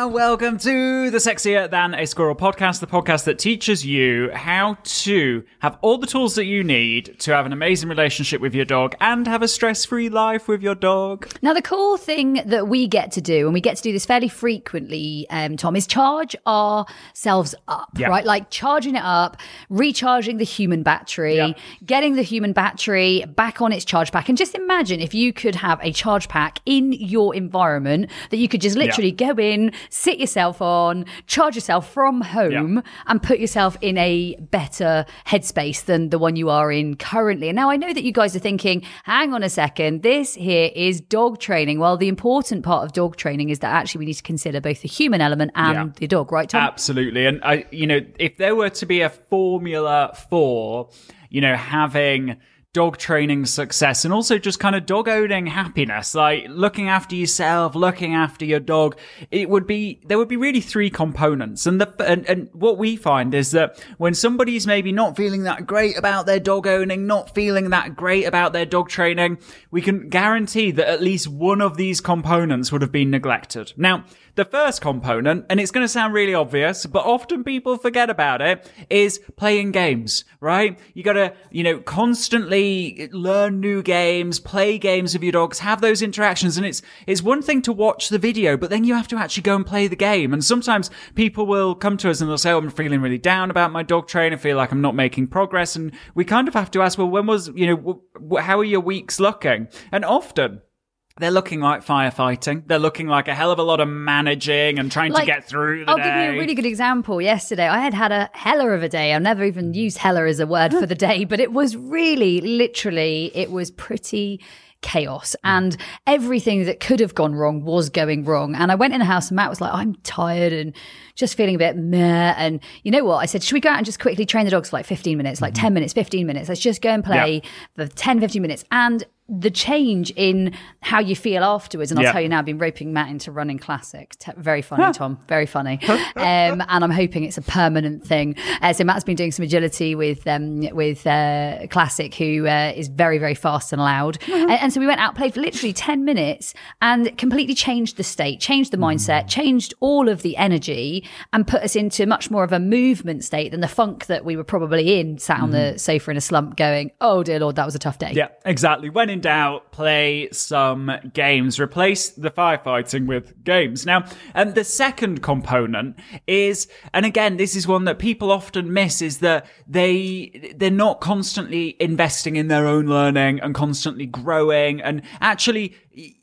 And welcome to the Sexier Than a Squirrel podcast, the podcast that teaches you how to have all the tools that you need to have an amazing relationship with your dog and have a stress free life with your dog. Now, the cool thing that we get to do, and we get to do this fairly frequently, um, Tom, is charge ourselves up, Yeah. right? Like charging it up, recharging the human battery, Yeah. getting the human battery back on its charge pack. And just imagine if you could have a charge pack in your environment that you could just literally go in, sit yourself on, charge yourself from home, Yeah. and put yourself in a better headspace than the one you are in currently. And now I know that you guys are thinking, hang on a second, this here is dog training. Well, the important part of dog training is that actually we need to consider both the human element and Yeah. the dog, right, Tom? Absolutely. And I, you know, if there were to be a formula for, you know, having dog training success and also just kind of dog owning happiness, like looking after yourself, looking after your dog, it would be, there would be really three components. And the, and, and what we find is that when somebody's maybe not feeling that great about their dog owning, not feeling that great about their dog training, we can guarantee that at least one of these components would have been neglected. Now, the first component, and it's going to sound really obvious, but often people forget about it, is playing games, right? You got to, you know, constantly learn new games, play games with your dogs, have those interactions. And it's, it's one thing to watch the video, but then you have to actually go and play the game. And sometimes people will come to us and they'll say, oh, I'm feeling really down about my dog training. I feel like I'm not making progress. And we kind of have to ask, well, when was, you know, how are your weeks looking? And often, they're looking like firefighting. They're looking like a hell of a lot of managing and trying to get through the I'll day. give you a really good example. Yesterday, I had had a hella of a day. I've never even used hella as a word for the day, but it was really, literally, it was pretty chaos hmm. and everything that could have gone wrong was going wrong. And I went in the house and Matt was like, I'm tired and just feeling a bit meh. And you know what? I said, should we go out and just quickly train the dogs for like 15 minutes, like hmm. 10 minutes, 15 minutes? Let's just go and play for 10, 15 minutes. And the change in how you feel afterwards, and I'll Yeah. tell you now, I've been roping Matt into running classic. Very funny, Tom. Very funny. Um, and I'm hoping it's a permanent thing. Uh, so Matt's been doing some agility with um, with uh, classic, who uh, is very very fast and loud. And, and so we went out, played for literally ten minutes, and completely changed the state, changed the mindset, changed all of the energy, and put us into much more of a movement state than the funk that we were probably in, sat on the sofa in a slump, going, "Oh dear lord, that was a tough day." Yeah, exactly. When in doubt, play some games. Replace the firefighting with games. Now, and the second component is, and again, this is one that people often miss, is that they they're not constantly investing in their own learning and constantly growing. And actually,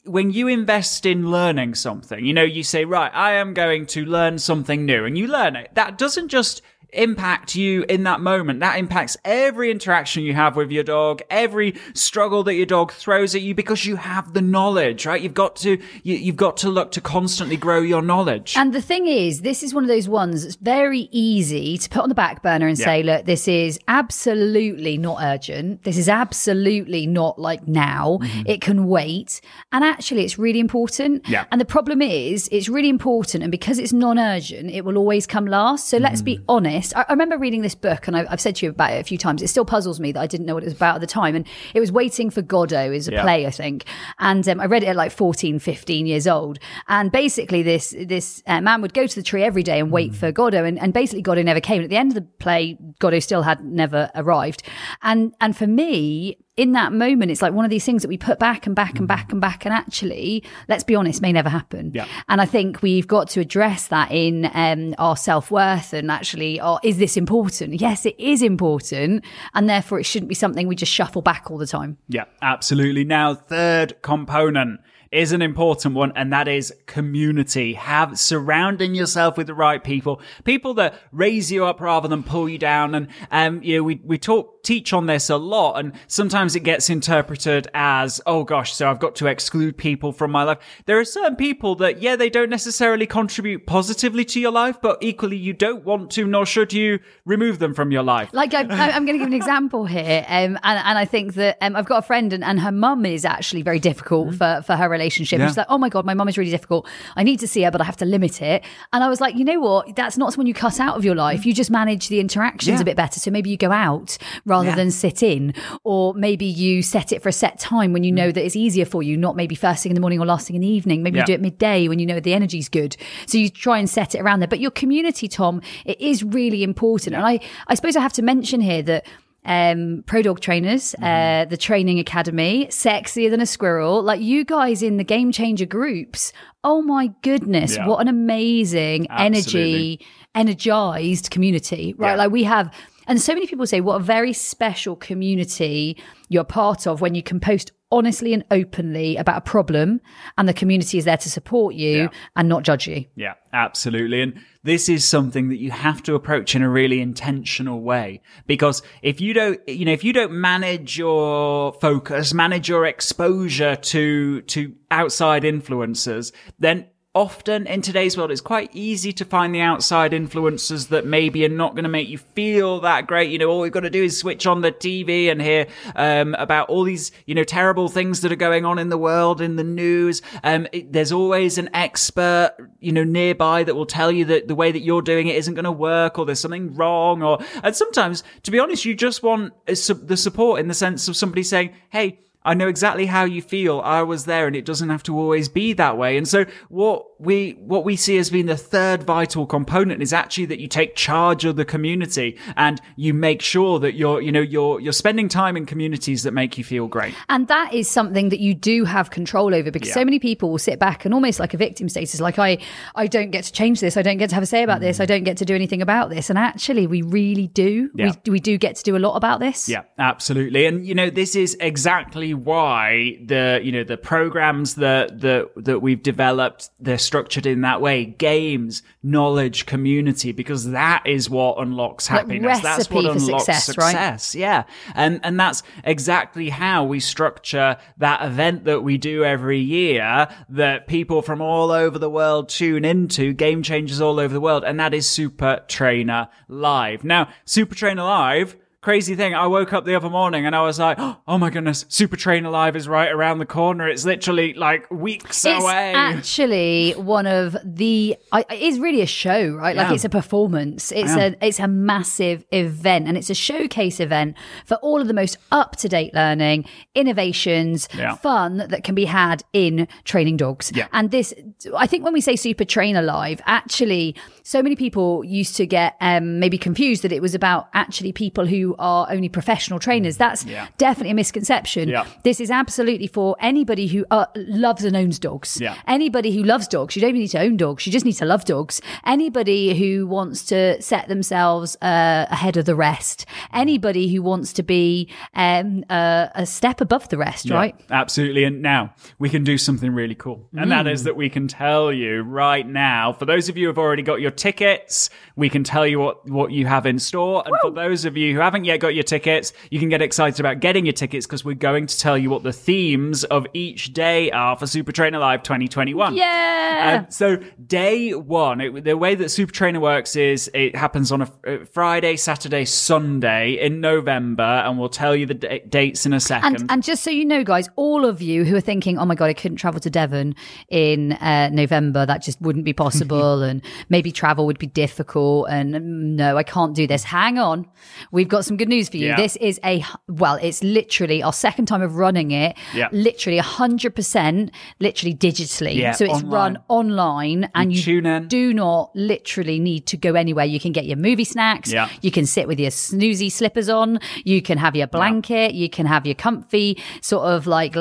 when you invest in learning something, you know, you say, right, I am going to learn something new, and you learn it. That doesn't just impact you in that moment. That impacts every interaction you have with your dog, every struggle that your dog throws at you because you have the knowledge, right? You've got to, you, you've got to look to constantly grow your knowledge. And the thing is, this is one of those ones that's very easy to put on the back burner and Yeah. say, look, this is absolutely not urgent. This is absolutely not like now. Mm-hmm. It can wait. And actually, it's really important. Yeah. And the problem is, it's really important. And because it's non urgent, it will always come last. So let's Mm. be honest. I, I remember reading this book, and I, I've said to you about it a few times. It still puzzles me that I didn't know what it was about at the time. And it was Waiting for Godot, is a Yeah. play, I think. And um, I read it at like 14, 15 years old. And basically, this this uh, man would go to the tree every day and wait for Godot. And, and basically, Godot never came. And at the end of the play, Godot still had never arrived. And and for me, in that moment, it's like one of these things that we put back and back and back and back. And actually, let's be honest, may never happen. Yeah. And I think we've got to address that in um, our self worth and actually, oh, is this important? Yes, it is important. And therefore, it shouldn't be something we just shuffle back all the time. Yeah, absolutely. Now, third component is an important one, and that is community. Have surrounding yourself with the right people, people that raise you up rather than pull you down. And um, you know, we we talk teach on this a lot, and sometimes it gets interpreted as, oh gosh, so I've got to exclude people from my life. There are certain people that, yeah, they don't necessarily contribute positively to your life, but equally you don't want to, nor should you remove them from your life. Like I, I'm going to give an example here, um, and and I think that um, I've got a friend, and, and her mum is actually very difficult for for her relationship. Yeah. She's like, oh my god, my mum is really difficult. I need to see her, but I have to limit it. And I was like, you know what? That's not someone you cut out of your life. You just manage the interactions Yeah. a bit better. So maybe you go out rather Yeah. than sit in, or maybe you set it for a set time when you know that it's easier for you, not maybe first thing in the morning or last thing in the evening. Maybe Yeah. you do it midday when you know the energy's good. So you try and set it around there. But your community, Tom, it is really important. And I, I suppose I have to mention here that um, Pro Dog Trainers, uh, the Training Academy, Sexier Than a Squirrel, like you guys in the Game Changer groups. Oh my goodness, Yeah. what an amazing Absolutely. energy, energized community, right? Yeah. Like we have, and so many people say what a very special community you're part of when you can post honestly and openly about a problem and the community is there to support you Yeah. and not judge you. Yeah, absolutely. And this is something that you have to approach in a really intentional way because if you don't, you know, if you don't manage your focus, manage your exposure to, to outside influences, then often in today's world, it's quite easy to find the outside influences that maybe are not going to make you feel that great. You know, all we've got to do is switch on the TV and hear um, about all these, you know, terrible things that are going on in the world, in the news. Um, it, there's always an expert, you know, nearby that will tell you that the way that you're doing it isn't going to work, or there's something wrong, or and sometimes, to be honest, you just want the support in the sense of somebody saying, "Hey." I know exactly how you feel. I was there and it doesn't have to always be that way. And so what we, what we see as being the third vital component is actually that you take charge of the community and you make sure that you're, you know, you're, you're spending time in communities that make you feel great. And that is something that you do have control over because Yeah. so many people will sit back and almost like a victim status, like I, I don't get to change this, I don't get to have a say about this, mm. I don't get to do anything about this. And actually, we really do. Yeah. We, we do get to do a lot about this. Yeah, absolutely. And you know, this is exactly why the you know the programs that that that we've developed they're structured in that way: games, knowledge, community, because that is what unlocks Like happiness. that's what unlocks success, right? success. Yeah, and and that's exactly how we structure that event that we do every year that people from all over the world tune into. Game changers all over the world, and that is Super Trainer Live. Now, Super Trainer Live crazy thing. I woke up the other morning and I was like, oh my goodness, Super Trainer Live is right around the corner. It's literally like weeks It's away. actually one of the. I it is really a show, right? Like Yeah. it's a performance. It's Yeah. a it's a massive event, and it's a showcase event for all of the most up to date learning, innovations, Yeah. fun that can be had in training dogs. And this, I think, when we say Super Trainer Live, actually, so many people used to get um, maybe confused that it was about actually people who are only professional trainers. That's Mm. Yeah. definitely a misconception. Yeah. This is absolutely for anybody who uh, loves and owns dogs. Yeah. Anybody who loves dogs. You don't even need to own dogs. You just need to love dogs. Anybody who wants to set themselves uh, ahead of the rest. Anybody who wants to be um, uh, a step above the rest, Yeah, right? Absolutely. And now we can do something really cool. And that Mm. is that we can tell you right now, for those of you who have already got your tickets, we can tell you what, what you have in store. And for those of you who haven't yet got your tickets, you can get excited about getting your tickets because we're going to tell you what the themes of each day are for Super Trainer Live 2021. Yeah. Um, so day one, it, the way that Super Trainer works is it happens on a, uh Friday, Saturday, Sunday in November, and we'll tell you the da- dates in a second. And, and just so you know, guys, all of you who are thinking, oh my God, I couldn't travel to Devon in uh, November, that just wouldn't be possible. and maybe travel would be difficult. And mm, no, I can't do this. Hang on. We've got some good news for you. Yeah. This is a well, it's literally our second time of running it. Yeah. Literally hundred percent, literally digitally. Yeah, so it's online. run online, and you, tune in. do not literally need to go anywhere. You can get your movie snacks. Yeah. You can sit with your snoozy slippers on. You can have your blanket. You can have your comfy sort of like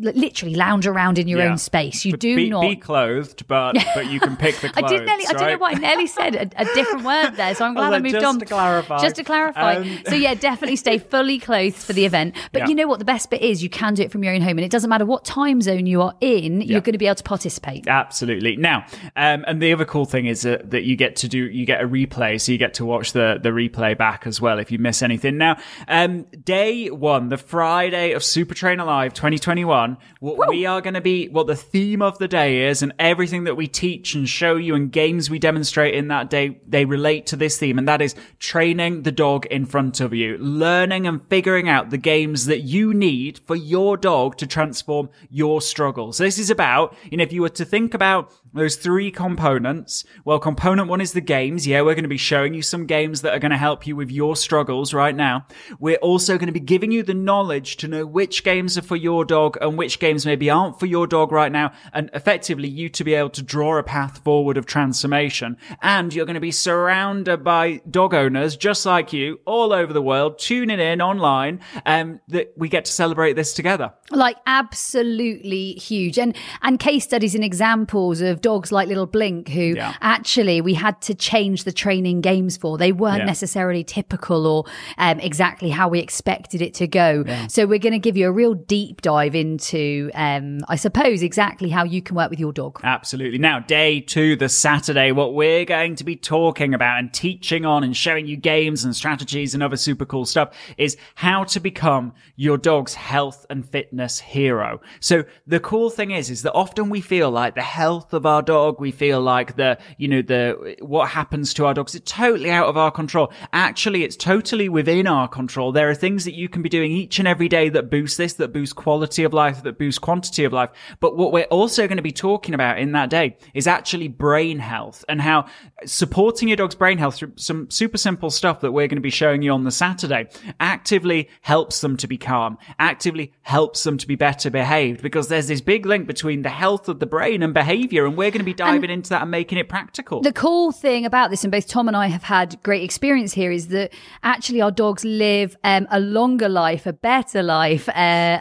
literally lounge around in your Yeah. own space. You But do be, not. be clothed, but but you can pick the I did nearly. I don't know right? why I nearly said a, a different word there, so I'm glad I, like, moved just on. to clarify. Just to clarify. Um, so yeah, definitely stay fully clothed for the event. But Yeah. you know what? The best bit is you can do it from your own home, and it doesn't matter what time zone you are in. You're going to be able to participate. Absolutely. Now, um, and the other cool thing is uh, that you get to do you get a replay, so you get to watch the the replay back as well if you miss anything. Now, um, day one, the Friday of Super Trainer Live 2021, what we are going to be, what the theme of the day is, and everything that we teach and show you and games we demonstrate in that day, they relate to this theme, and that is training the dog in front of you, learning and figuring out the games that you need for your dog to transform your struggles. So this is about, you know, if you were to think about those three components, well, component one is the games. Yeah, we're going to be showing you some games that are going to help you with your struggles right now. We're also going to be giving you the knowledge to know which games are for your dog and which games maybe aren't for your dog right now. And effectively you to be able to draw a path forward of transformation. And you're going to be surrounded by dog owners just like you all over the world tuning in online. Um, that we get to celebrate this together. like absolutely huge and and case studies and examples of dogs like little blink who Yeah. actually we had to change the training games for they weren't Yeah. necessarily typical or um, exactly how we expected it to go so we're going to give you a real deep dive into um, i suppose exactly how you can work with your dog Absolutely. Now, day two, the Saturday, what we're going to be talking about and teaching on and showing you games and strategies and other super cool stuff is how to become your dog's health and fitness hero. So the cool thing is, is that often we feel like the health of our dog, we feel like the, you know, the, what happens to our dogs is totally out of our control. Actually, it's totally within our control. There are things that you can be doing each and every day that boost this, that boost quality of life, that boost quantity of life. But what we're also going to be talking about in that day is actually brain health and how supporting your dog's brain health through some super simple stuff that we're going to be showing you on the Saturday actively helps them to be calm, actively helps them to be better behaved because there's this big link between the health of the brain and behavior. And we're going to be diving into that and making it practical. the cool thing about this, and both Tom and I have had great experience here, is that actually our dogs live um, a longer life, a better life, uh,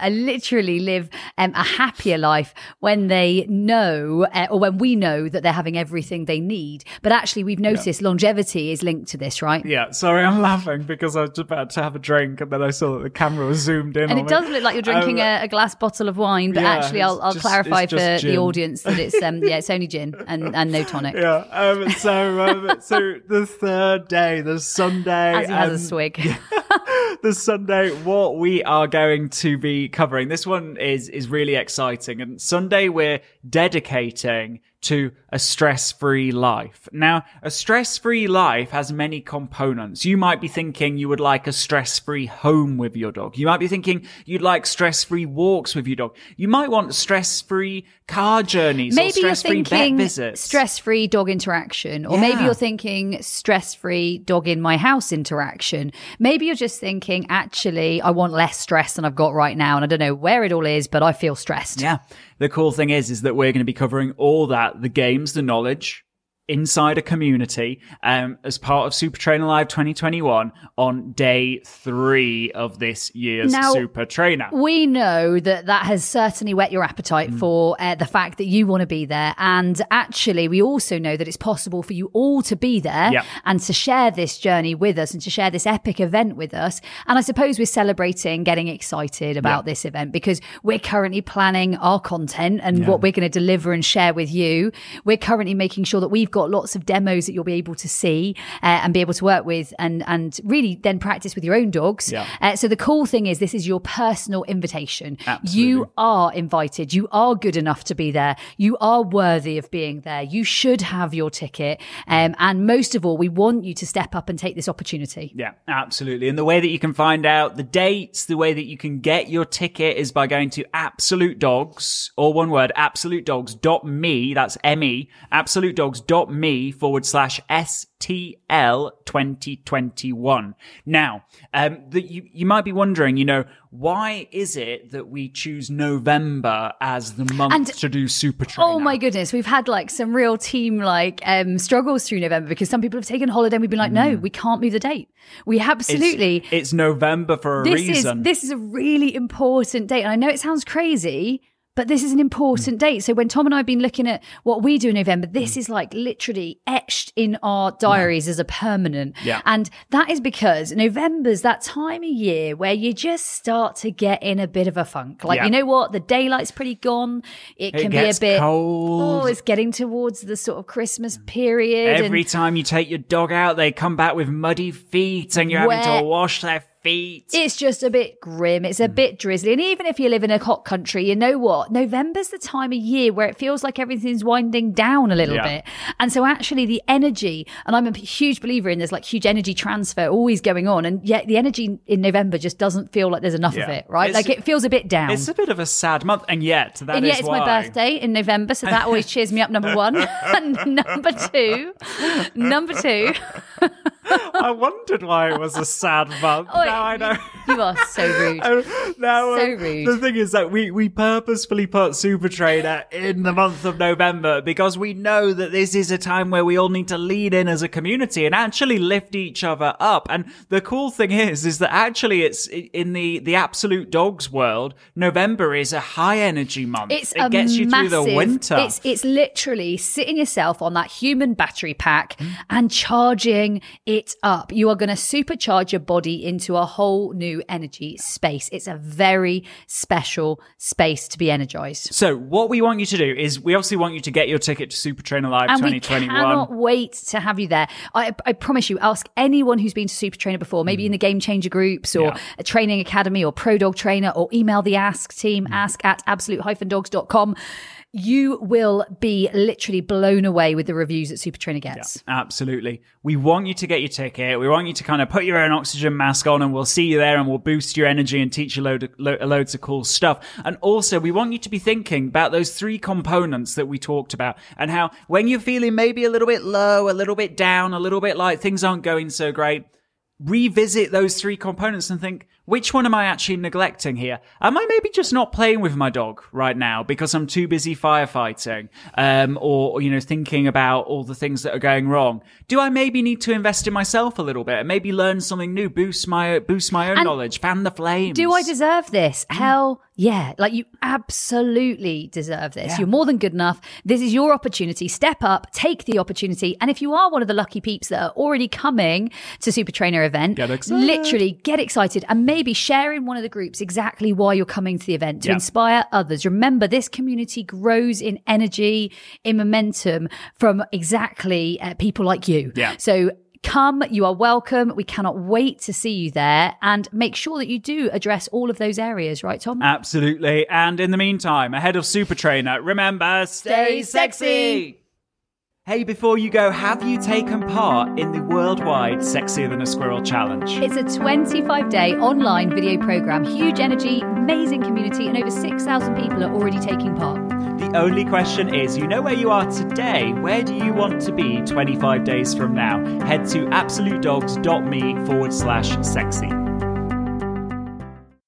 and literally live um, a happier life when they know, uh, or when we know that they're having everything they need. But actually, we've noticed longevity is linked to this, right? yeah, sorry, I'm laughing because I was just about to have a drink and then I saw that the camera was zoomed in. And it me. does look like you're drinking Um, a, a glass bottle of wine, but yeah, actually, I'll, I'll just- clarify for just the audience that it's um, yeah, it's only gin and, and no tonic. Yeah. Um, so, um, so the third day, the Sunday, As he has um, a swig. the Sunday, what we are going to be covering. This one is is really exciting, and Sunday we're dedicating to a stress-free life. Now, a stress-free life has many components. You might be thinking you would like a stress-free home with your dog. You might be thinking you'd like stress-free walks with your dog. You might want stress-free car journeys or maybe you're stress-free thinking vet visits. stress-free dog interaction or maybe you're thinking stress-free dog in my house interaction maybe you're just thinking actually i want less stress than i've got right now and i don't know where it all is but i feel stressed Yeah. The cool thing is, is that we're going to be covering all that, the games, the knowledge, inside a community, um, as part of Super Trainer Live 2021 on day three of this year's Now- Super Trainer. we know that that has certainly whet your appetite Mm. for uh, the fact that you want to be there. And actually, we also know that it's possible for you all to be there Yep. and to share this journey with us and to share this epic event with us. And I suppose we're celebrating getting excited about this event because we're currently planning our content and what we're going to deliver and share with you. We're currently making sure that we've got lots of demos that you'll be able to see uh, and be able to work with and, and really then practice with your own dogs. Yeah. Uh, so the cool thing is this is your personal invitation. Absolutely. You are invited. You are good enough to be there. You are worthy of being there. You should have your ticket. Um, and most of all, we want you to step up and take this opportunity. Yeah, absolutely. And the way that you can find out the dates, the way that you can get your ticket is by going to Absolute Dogs, or one word, absolutedogs.me, that's M-E, absolutedogs.me absolutedogs.me forward slash STL 2021. Now, um, the, you, you might be wondering, you know, why is it that we choose November as the month And- to do Super Trainer? Oh my goodness, we've had like some real team like um struggles through November because some people have taken holiday and we've been like, no, we can't move the date. We Mm. It's- absolutely It's, November for a this reason. is this is a really important date. And I know it sounds crazy, but this is an important Mm. date. So when Tom and I have been looking at what we do in November, this is like literally etched in our diaries as a permanent. Yeah. And that is because November's that time of year where you just start to get in a bit of a funk. Like, Yeah. you know what? The daylight's pretty gone. It It can be a bit cold. Oh, it's getting towards the sort of Christmas period. Every time you take your dog out, they come back with muddy feet and you're having to wash their feet. It's just a bit grim. It's a Hmm. bit drizzly. And even if you live in a hot country, you know what? November's the time of year where it feels like everything's winding down a little Yeah. bit. And so actually the energy, and I'm a huge believer in there's like huge energy transfer always going on. And yet the energy in November just doesn't feel like there's enough of it, right? It's- like it feels a bit down. It's a bit of a sad month, and yet that and is yet it's my birthday in November, so that always cheers me up. Number one, and number two, number two. I wondered why it was a sad month. Oh, now I know. You are so rude. Oh, now, So um, rude. The thing is that we, we purposefully put Super Trainer in the month of November because we know that this is a time where we all need to lean in as a community and actually lift each other up. And the cool thing is, is that actually it's in the, the absolute dogs world, November is a high energy month. It's it gets you massive, through the winter. It's it's literally sitting yourself on that human battery pack Mm. and charging it up. You are going to supercharge your body into a whole new energy space. It's a very special space to be energized. so what we want you to do is we obviously want you to get your ticket to Super Trainer Live And we 2021. cannot wait to have you there. I, I promise you, ask anyone who's been to Super Trainer before, maybe in the Game Changer groups or Mm. Yeah. a training academy or Pro Dog Trainer, or email the Ask team, Mm. ask at absolute-dogs.com. You will be literally blown away with the reviews that Super Trainer gets. Absolutely. We want you to get your ticket. We want you to kind of put your own oxygen mask on and we'll see you there and we'll boost your energy and teach you load of, lo- loads of cool stuff. And also we want you to be thinking about those three components that we talked about and how when you're feeling maybe a little bit low, a little bit down, a little bit like things aren't going so great, revisit those three components and think, which one am I actually neglecting here? Am I maybe just not playing with my dog right now because I'm too busy firefighting, um, or you know thinking about all the things that are going wrong? Do I maybe need to invest in myself a little bit and maybe learn something new, boost my boost my own And knowledge, fan the flames? Do I deserve this? Mm. Hell yeah. Like you absolutely deserve this. You're more than good enough. This is your opportunity. Step up, take the opportunity. And if you are one of the lucky peeps that are already coming to Super Trainer event, Get literally get excited and maybe share in one of the groups exactly why you're coming to the event to Yeah. inspire others. Remember, this community grows in energy, in momentum from exactly uh, people like you. Yeah. So Come, you are welcome. We cannot wait to see you there and make sure that you do address all of those areas, right, Tom? Absolutely. And in the meantime, ahead of Super Trainer, remember, stay, Stay sexy. Hey, before you go, have you taken part in the worldwide Sexier Than a Squirrel Challenge? It's a 25 day online video program, huge energy, amazing community, and over 6,000 people are already taking part. The only question is you know where you are today. Where do you want to be 25 days from now? Head to absolutedogs.me forward slash sexy.